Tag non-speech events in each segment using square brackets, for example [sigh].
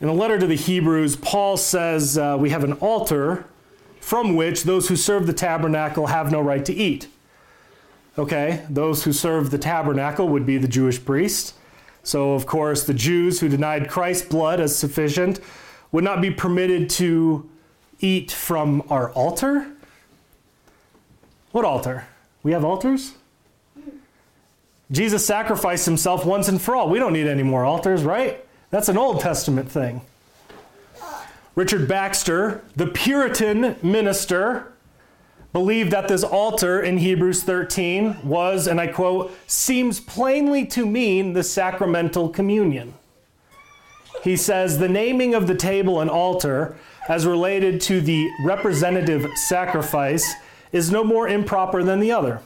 In the letter to the Hebrews, Paul says uh, we have an altar from which those who serve the tabernacle have no right to eat. Okay, those who serve the tabernacle would be the Jewish priest. So, of course, the Jews who denied Christ's blood as sufficient would not be permitted to eat from our altar. What altar? We have altars? Jesus sacrificed himself once and for all. We don't need any more altars, right? That's an Old Testament thing. Richard Baxter, the Puritan minister, believed that this altar in Hebrews 13 was, and I quote, seems plainly to mean the sacramental communion. He says the naming of the table and altar as related to the representative sacrifice is no more improper than the other.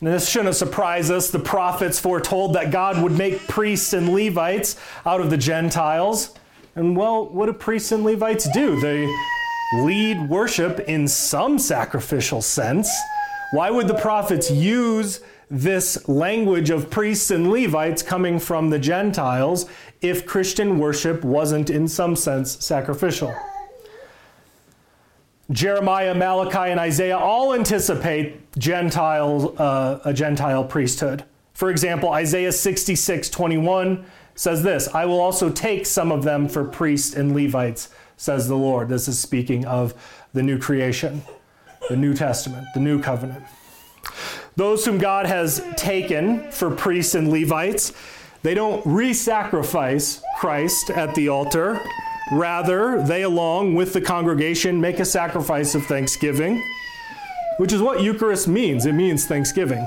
And this shouldn't surprise us. The prophets foretold that God would make priests and Levites out of the Gentiles. And well, what do priests and Levites do? They lead worship in some sacrificial sense. Why would the prophets use this language of priests and Levites coming from the Gentiles if Christian worship wasn't in some sense sacrificial? Jeremiah, Malachi, and Isaiah all anticipate Gentile, uh, a Gentile priesthood. For example, Isaiah 66 21 says this I will also take some of them for priests and Levites, says the Lord. This is speaking of the new creation, the New Testament, the new covenant. Those whom God has taken for priests and Levites, they don't re sacrifice Christ at the altar. Rather, they, along with the congregation, make a sacrifice of thanksgiving, which is what Eucharist means. It means thanksgiving.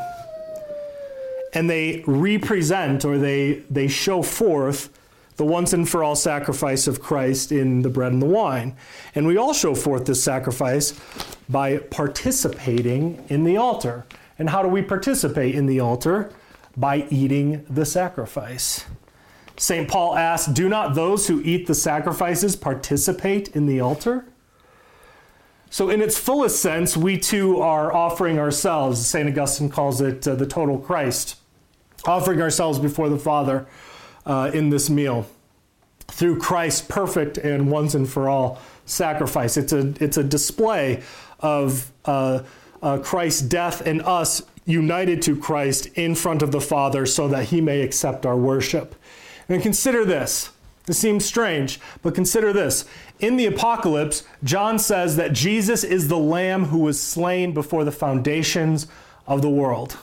And they represent or they, they show forth the once and for all sacrifice of Christ in the bread and the wine. And we all show forth this sacrifice by participating in the altar. And how do we participate in the altar? By eating the sacrifice. St. Paul asks, Do not those who eat the sacrifices participate in the altar? So, in its fullest sense, we too are offering ourselves. St. Augustine calls it uh, the total Christ, offering ourselves before the Father uh, in this meal through Christ's perfect and once and for all sacrifice. It's a, it's a display of uh, uh Christ's death and us united to Christ in front of the Father so that he may accept our worship. And consider this. This seems strange, but consider this. In the apocalypse, John says that Jesus is the lamb who was slain before the foundations of the world.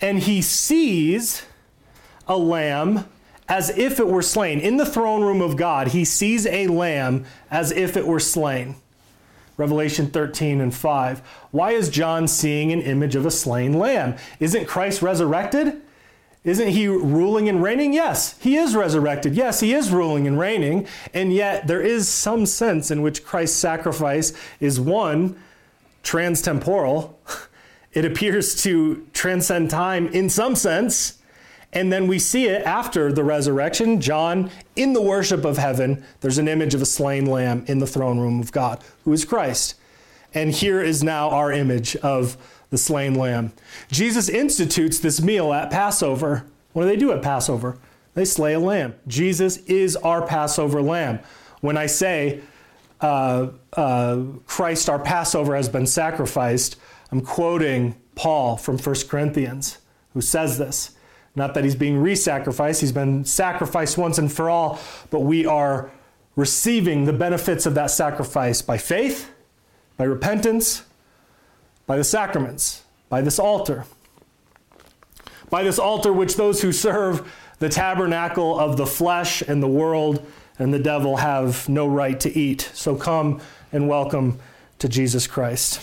And he sees a lamb as if it were slain. In the throne room of God, he sees a lamb as if it were slain. Revelation 13 and 5. Why is John seeing an image of a slain lamb? Isn't Christ resurrected? Isn't he ruling and reigning? Yes, he is resurrected. Yes, he is ruling and reigning. And yet, there is some sense in which Christ's sacrifice is one, transtemporal. [laughs] It appears to transcend time in some sense. And then we see it after the resurrection. John, in the worship of heaven, there's an image of a slain lamb in the throne room of God, who is Christ. And here is now our image of the slain lamb. Jesus institutes this meal at Passover. What do they do at Passover? They slay a lamb. Jesus is our Passover lamb. When I say uh, uh, Christ, our Passover, has been sacrificed, I'm quoting Paul from 1 Corinthians, who says this. Not that he's being re sacrificed, he's been sacrificed once and for all, but we are receiving the benefits of that sacrifice by faith, by repentance, by the sacraments, by this altar. By this altar, which those who serve the tabernacle of the flesh and the world and the devil have no right to eat. So come and welcome to Jesus Christ.